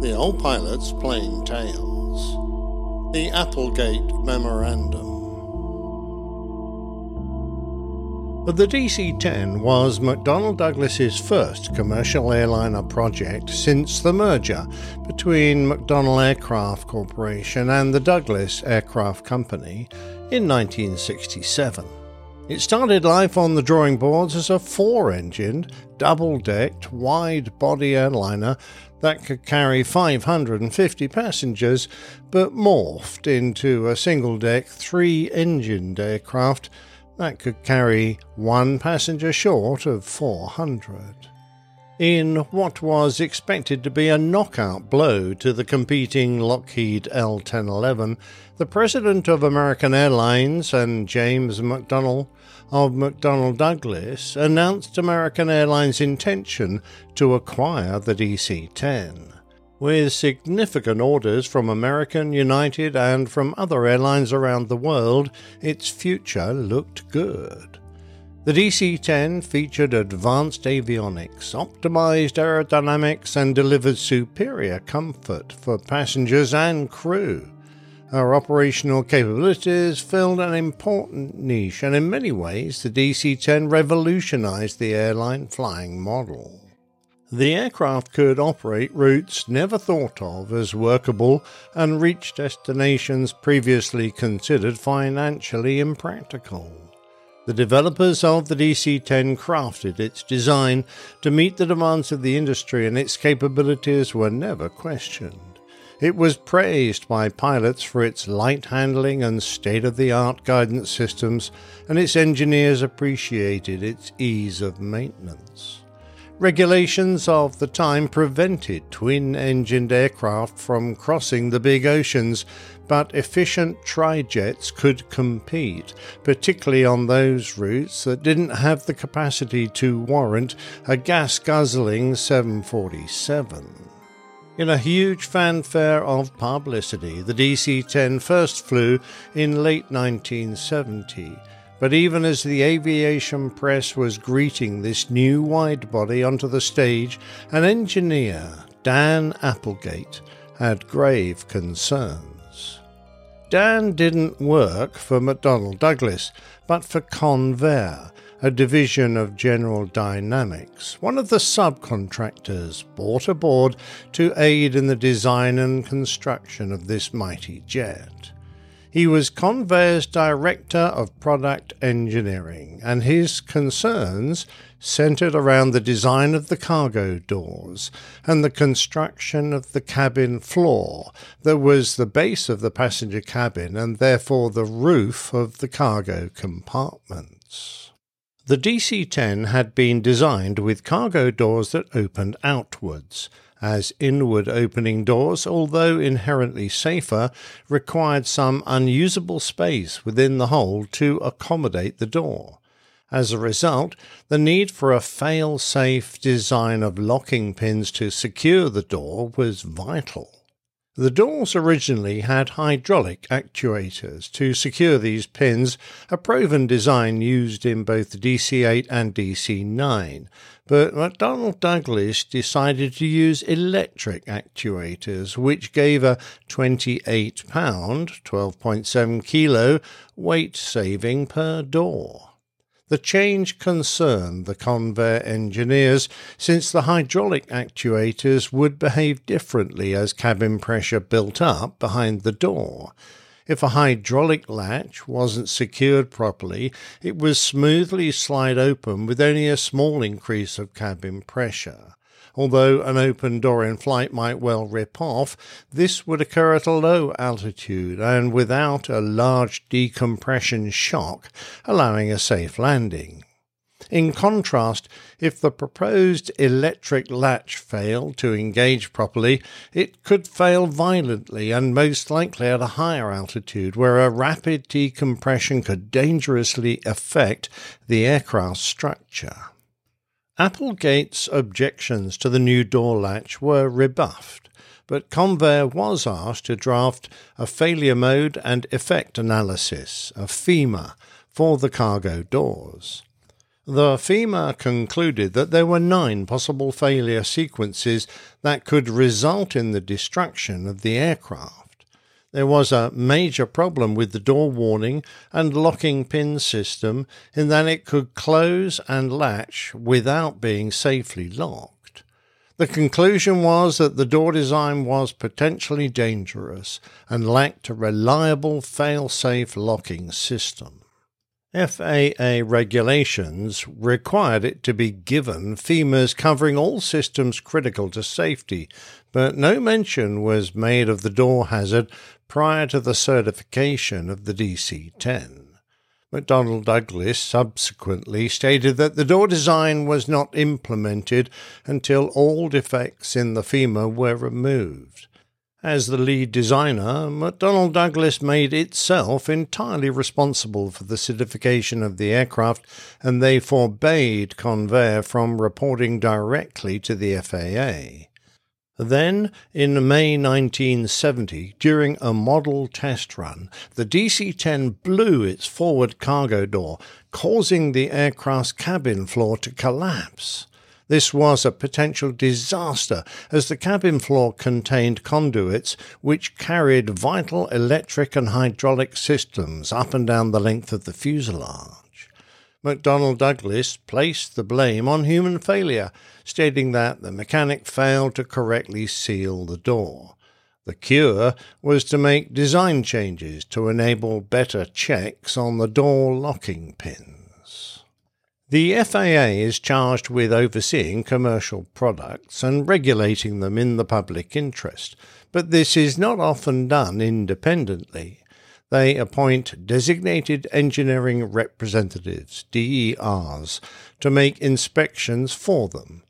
The Old Pilot's Plane Tales. The Applegate Memorandum. The DC 10 was McDonnell Douglas's first commercial airliner project since the merger between McDonnell Aircraft Corporation and the Douglas Aircraft Company in 1967. It started life on the drawing boards as a four engined, double decked, wide body airliner that could carry 550 passengers, but morphed into a single deck, three engined aircraft that could carry one passenger short of 400. In what was expected to be a knockout blow to the competing Lockheed L 1011, the president of American Airlines and James McDonnell of McDonnell Douglas announced American Airlines' intention to acquire the DC 10. With significant orders from American, United, and from other airlines around the world, its future looked good. The DC 10 featured advanced avionics, optimized aerodynamics, and delivered superior comfort for passengers and crew. Our operational capabilities filled an important niche, and in many ways, the DC 10 revolutionized the airline flying model. The aircraft could operate routes never thought of as workable and reach destinations previously considered financially impractical. The developers of the DC 10 crafted its design to meet the demands of the industry, and its capabilities were never questioned. It was praised by pilots for its light handling and state of the art guidance systems, and its engineers appreciated its ease of maintenance. Regulations of the time prevented twin engined aircraft from crossing the big oceans, but efficient trijets could compete, particularly on those routes that didn't have the capacity to warrant a gas guzzling 747. In a huge fanfare of publicity, the DC 10 first flew in late 1970 but even as the aviation press was greeting this new widebody onto the stage, an engineer, Dan Applegate, had grave concerns. Dan didn't work for McDonnell Douglas, but for Convair, a division of General Dynamics, one of the subcontractors brought aboard to aid in the design and construction of this mighty jet. He was Convair's Director of Product Engineering, and his concerns centered around the design of the cargo doors and the construction of the cabin floor that was the base of the passenger cabin and therefore the roof of the cargo compartments. The DC 10 had been designed with cargo doors that opened outwards as inward opening doors, although inherently safer, required some unusable space within the hold to accommodate the door. As a result, the need for a fail safe design of locking pins to secure the door was vital. The doors originally had hydraulic actuators to secure these pins, a proven design used in both DC 8 and DC 9, but McDonnell Douglas decided to use electric actuators, which gave a 28 pound, 12.7 kilo weight saving per door. The change concerned the Convair engineers since the hydraulic actuators would behave differently as cabin pressure built up behind the door. If a hydraulic latch wasn't secured properly, it would smoothly slide open with only a small increase of cabin pressure. Although an open door in flight might well rip off, this would occur at a low altitude and without a large decompression shock, allowing a safe landing. In contrast, if the proposed electric latch failed to engage properly, it could fail violently and most likely at a higher altitude where a rapid decompression could dangerously affect the aircraft's structure. Applegate's objections to the new door latch were rebuffed, but Convair was asked to draft a failure mode and effect analysis, a FMEA, for the cargo doors. The FMEA concluded that there were nine possible failure sequences that could result in the destruction of the aircraft. There was a major problem with the door warning and locking pin system in that it could close and latch without being safely locked. The conclusion was that the door design was potentially dangerous and lacked a reliable fail-safe locking system. FAA regulations required it to be given FMEA's covering all systems critical to safety, but no mention was made of the door hazard prior to the certification of the DC 10. McDonnell Douglas subsequently stated that the door design was not implemented until all defects in the FEMA were removed. As the lead designer, McDonnell Douglas made itself entirely responsible for the certification of the aircraft, and they forbade Convair from reporting directly to the FAA. Then, in May 1970, during a model test run, the DC 10 blew its forward cargo door, causing the aircraft's cabin floor to collapse. This was a potential disaster as the cabin floor contained conduits which carried vital electric and hydraulic systems up and down the length of the fuselage. McDonnell Douglas placed the blame on human failure, stating that the mechanic failed to correctly seal the door. The cure was to make design changes to enable better checks on the door locking pins. The FAA is charged with overseeing commercial products and regulating them in the public interest, but this is not often done independently. They appoint designated engineering representatives, DERs, to make inspections for them.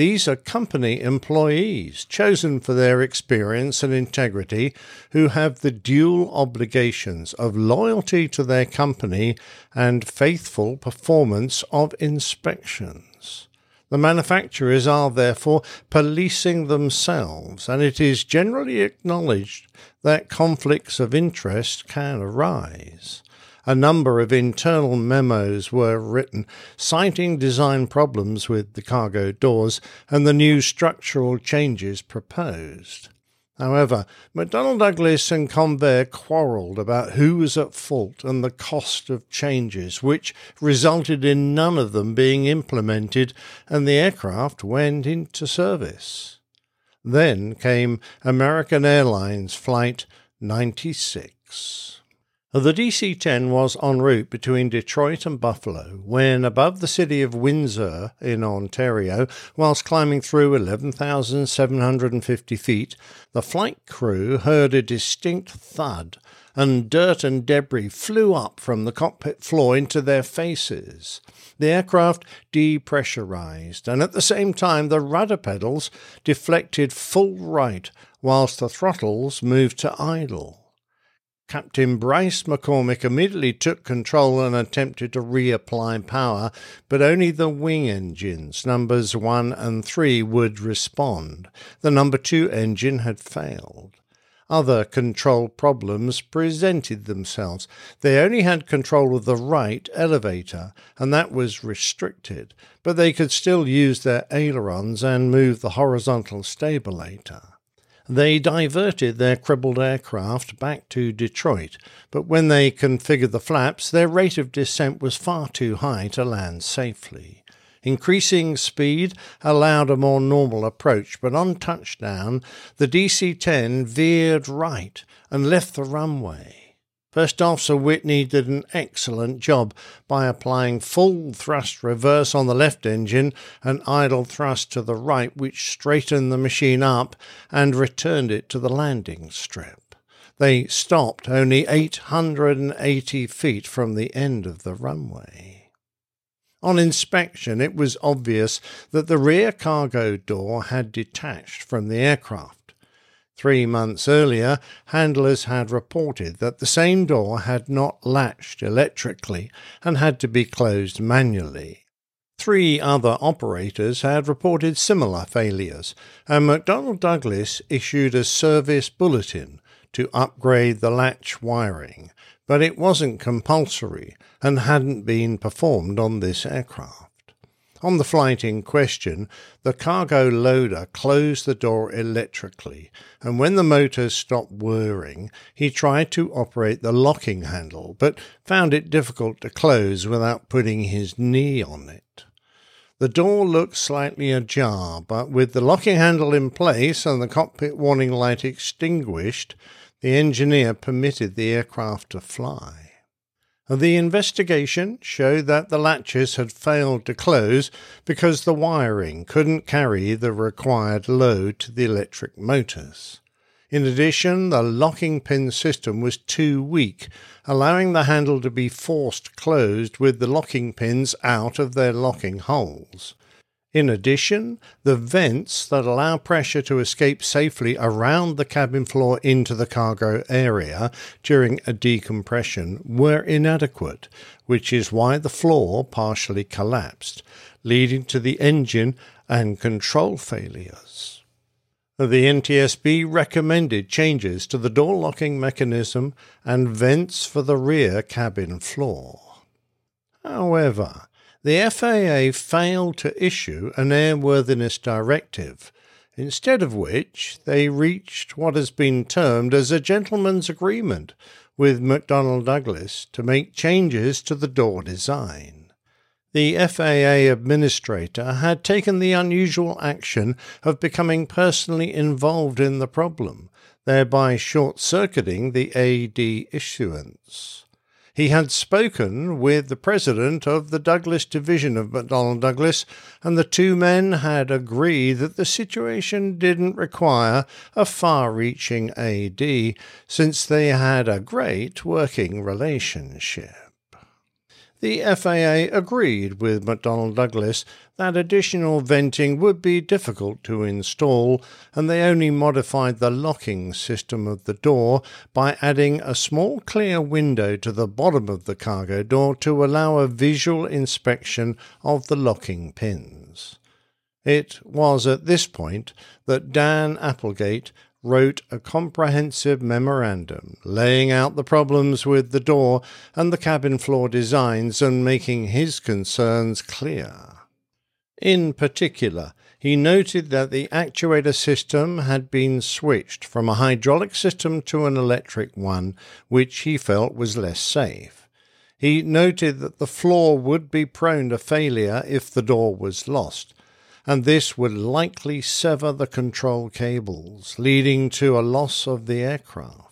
These are company employees, chosen for their experience and integrity, who have the dual obligations of loyalty to their company and faithful performance of inspections. The manufacturers are therefore policing themselves, and it is generally acknowledged that conflicts of interest can arise a number of internal memos were written citing design problems with the cargo doors and the new structural changes proposed. However, McDonnell Douglas and Convair quarrelled about who was at fault and the cost of changes, which resulted in none of them being implemented, and the aircraft went into service. Then came American Airlines Flight 96. The DC 10 was en route between Detroit and Buffalo when, above the city of Windsor in Ontario, whilst climbing through 11,750 feet, the flight crew heard a distinct thud, and dirt and debris flew up from the cockpit floor into their faces. The aircraft depressurized, and at the same time the rudder pedals deflected full right, whilst the throttles moved to idle. Captain Bryce McCormick immediately took control and attempted to reapply power, but only the wing engines, numbers 1 and 3, would respond. The number 2 engine had failed. Other control problems presented themselves. They only had control of the right elevator, and that was restricted, but they could still use their ailerons and move the horizontal stabilator. They diverted their crippled aircraft back to Detroit, but when they configured the flaps, their rate of descent was far too high to land safely. Increasing speed allowed a more normal approach, but on touchdown, the DC 10 veered right and left the runway. First Officer Whitney did an excellent job by applying full thrust reverse on the left engine and idle thrust to the right, which straightened the machine up and returned it to the landing strip. They stopped only 880 feet from the end of the runway. On inspection, it was obvious that the rear cargo door had detached from the aircraft. Three months earlier, handlers had reported that the same door had not latched electrically and had to be closed manually. Three other operators had reported similar failures, and McDonnell Douglas issued a service bulletin to upgrade the latch wiring, but it wasn't compulsory and hadn't been performed on this aircraft. On the flight in question, the cargo loader closed the door electrically, and when the motors stopped whirring, he tried to operate the locking handle, but found it difficult to close without putting his knee on it. The door looked slightly ajar, but with the locking handle in place and the cockpit warning light extinguished, the engineer permitted the aircraft to fly. The investigation showed that the latches had failed to close because the wiring couldn't carry the required load to the electric motors. In addition, the locking pin system was too weak, allowing the handle to be forced closed with the locking pins out of their locking holes. In addition, the vents that allow pressure to escape safely around the cabin floor into the cargo area during a decompression were inadequate, which is why the floor partially collapsed, leading to the engine and control failures. The NTSB recommended changes to the door locking mechanism and vents for the rear cabin floor. However, the FAA failed to issue an airworthiness directive, instead of which they reached what has been termed as a gentleman's agreement with McDonnell Douglas to make changes to the door design. The FAA administrator had taken the unusual action of becoming personally involved in the problem, thereby short circuiting the AD issuance. He had spoken with the president of the Douglas division of McDonnell Douglas, and the two men had agreed that the situation didn't require a far reaching AD, since they had a great working relationship. The FAA agreed with McDonnell Douglas that additional venting would be difficult to install, and they only modified the locking system of the door by adding a small clear window to the bottom of the cargo door to allow a visual inspection of the locking pins. It was at this point that Dan Applegate wrote a comprehensive memorandum laying out the problems with the door and the cabin floor designs and making his concerns clear. In particular, he noted that the actuator system had been switched from a hydraulic system to an electric one, which he felt was less safe. He noted that the floor would be prone to failure if the door was lost, and this would likely sever the control cables, leading to a loss of the aircraft.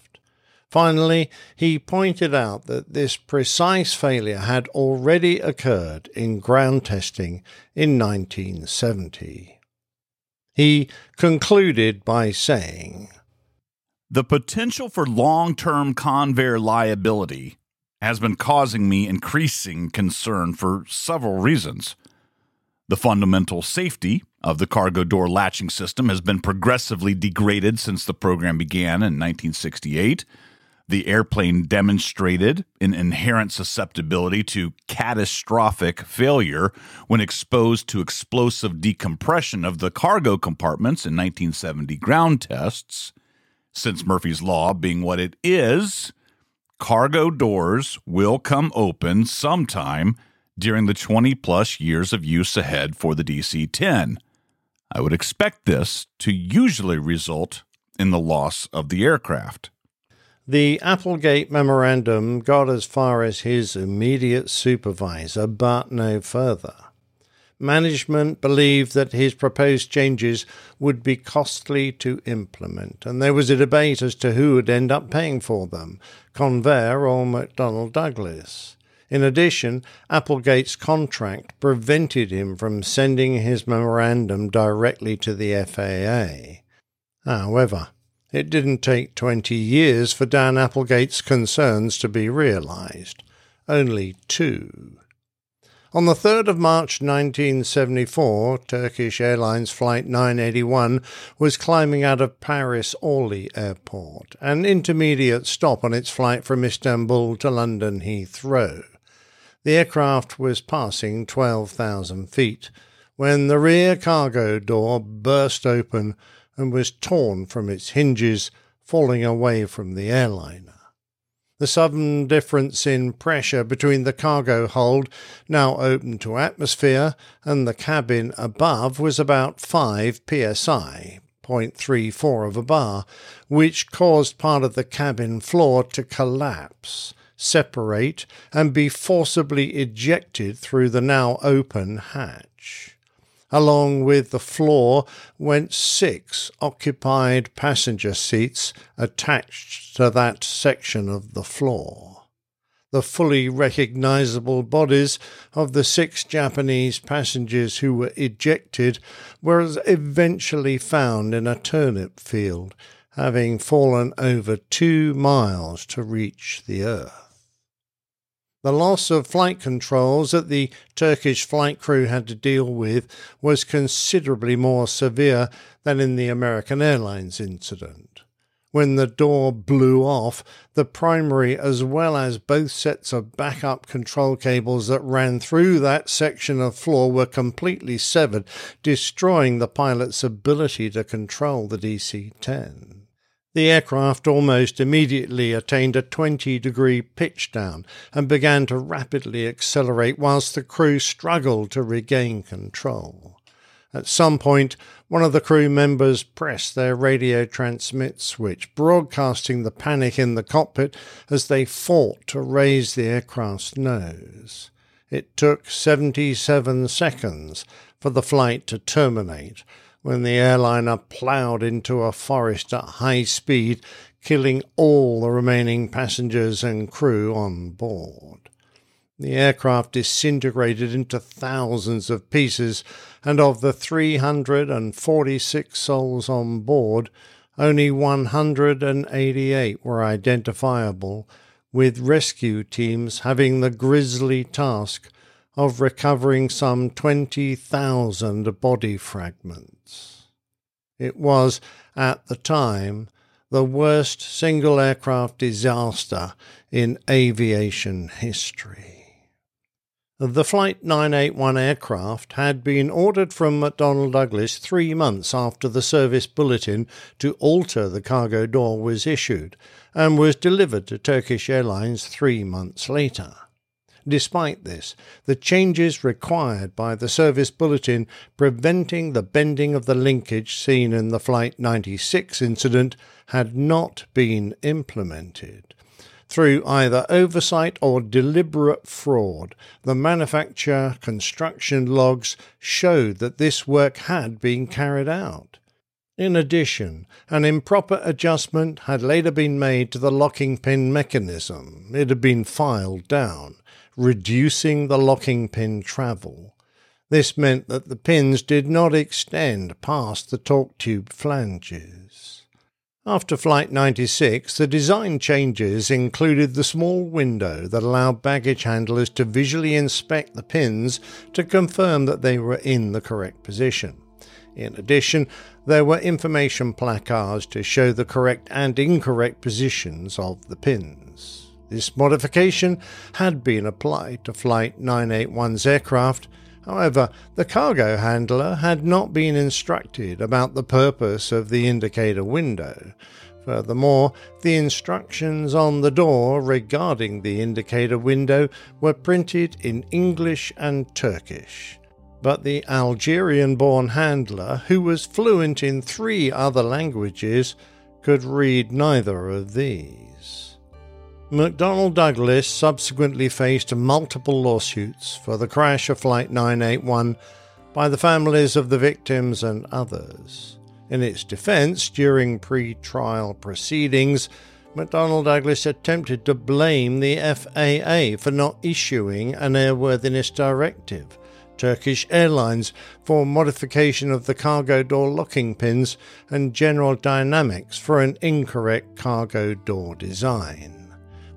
Finally, he pointed out that this precise failure had already occurred in ground testing in 1970. He concluded by saying, The potential for long term Convair liability has been causing me increasing concern for several reasons. The fundamental safety of the cargo door latching system has been progressively degraded since the program began in 1968. The airplane demonstrated an inherent susceptibility to catastrophic failure when exposed to explosive decompression of the cargo compartments in 1970 ground tests. Since Murphy's Law being what it is, cargo doors will come open sometime during the 20 plus years of use ahead for the DC 10. I would expect this to usually result in the loss of the aircraft. The Applegate memorandum got as far as his immediate supervisor, but no further. Management believed that his proposed changes would be costly to implement, and there was a debate as to who would end up paying for them Convair or McDonnell Douglas. In addition, Applegate's contract prevented him from sending his memorandum directly to the FAA. However, it didn't take 20 years for Dan Applegate's concerns to be realized. Only two. On the 3rd of March 1974, Turkish Airlines Flight 981 was climbing out of Paris Orly Airport, an intermediate stop on its flight from Istanbul to London Heathrow. The aircraft was passing 12,000 feet when the rear cargo door burst open and was torn from its hinges, falling away from the airliner. The sudden difference in pressure between the cargo hold, now open to atmosphere, and the cabin above was about 5 psi, 0.34 of a bar, which caused part of the cabin floor to collapse, separate, and be forcibly ejected through the now open hatch. Along with the floor went six occupied passenger seats attached to that section of the floor. The fully recognizable bodies of the six Japanese passengers who were ejected were eventually found in a turnip field, having fallen over two miles to reach the earth. The loss of flight controls that the Turkish flight crew had to deal with was considerably more severe than in the American Airlines incident. When the door blew off, the primary as well as both sets of backup control cables that ran through that section of floor were completely severed, destroying the pilot's ability to control the DC 10. The aircraft almost immediately attained a 20 degree pitch down and began to rapidly accelerate whilst the crew struggled to regain control. At some point, one of the crew members pressed their radio transmit switch, broadcasting the panic in the cockpit as they fought to raise the aircraft's nose. It took 77 seconds for the flight to terminate when the airliner ploughed into a forest at high speed, killing all the remaining passengers and crew on board. The aircraft disintegrated into thousands of pieces, and of the 346 souls on board, only 188 were identifiable, with rescue teams having the grisly task of recovering some 20,000 body fragments. It was, at the time, the worst single aircraft disaster in aviation history. The Flight 981 aircraft had been ordered from McDonnell Douglas three months after the service bulletin to alter the cargo door was issued, and was delivered to Turkish Airlines three months later. Despite this, the changes required by the service bulletin preventing the bending of the linkage seen in the Flight 96 incident had not been implemented. Through either oversight or deliberate fraud, the manufacture construction logs showed that this work had been carried out. In addition, an improper adjustment had later been made to the locking pin mechanism. It had been filed down reducing the locking pin travel. This meant that the pins did not extend past the torque tube flanges. After Flight 96, the design changes included the small window that allowed baggage handlers to visually inspect the pins to confirm that they were in the correct position. In addition, there were information placards to show the correct and incorrect positions of the pins. This modification had been applied to Flight 981's aircraft. However, the cargo handler had not been instructed about the purpose of the indicator window. Furthermore, the instructions on the door regarding the indicator window were printed in English and Turkish. But the Algerian born handler, who was fluent in three other languages, could read neither of these. McDonnell Douglas subsequently faced multiple lawsuits for the crash of Flight 981 by the families of the victims and others. In its defense, during pre trial proceedings, McDonnell Douglas attempted to blame the FAA for not issuing an airworthiness directive, Turkish Airlines for modification of the cargo door locking pins, and General Dynamics for an incorrect cargo door design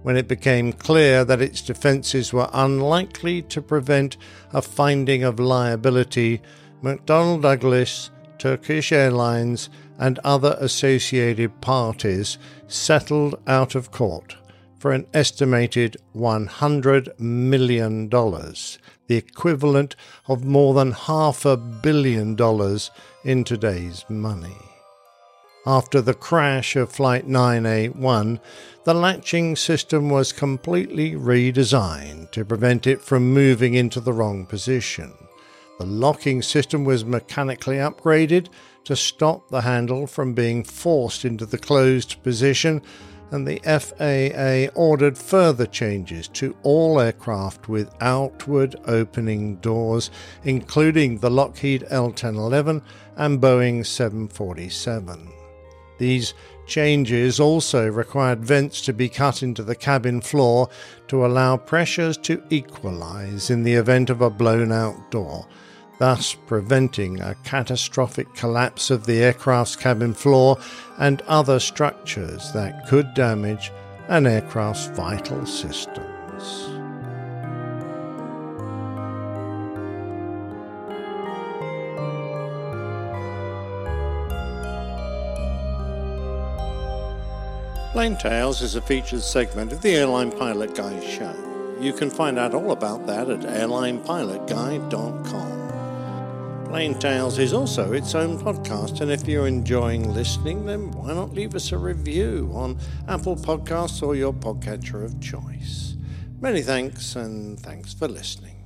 when it became clear that its defences were unlikely to prevent a finding of liability, McDonnell Douglas, Turkish Airlines, and other associated parties settled out of court for an estimated $100 million, the equivalent of more than half a billion dollars in today's money. After the crash of Flight 981, the latching system was completely redesigned to prevent it from moving into the wrong position. The locking system was mechanically upgraded to stop the handle from being forced into the closed position, and the FAA ordered further changes to all aircraft with outward opening doors, including the Lockheed L 1011 and Boeing 747. These changes also required vents to be cut into the cabin floor to allow pressures to equalize in the event of a blown out door, thus preventing a catastrophic collapse of the aircraft's cabin floor and other structures that could damage an aircraft's vital systems. Plane Tales is a featured segment of the Airline Pilot Guy show. You can find out all about that at airlinepilotguy.com. Plane Tales is also its own podcast, and if you're enjoying listening, then why not leave us a review on Apple Podcasts or your podcatcher of choice? Many thanks, and thanks for listening.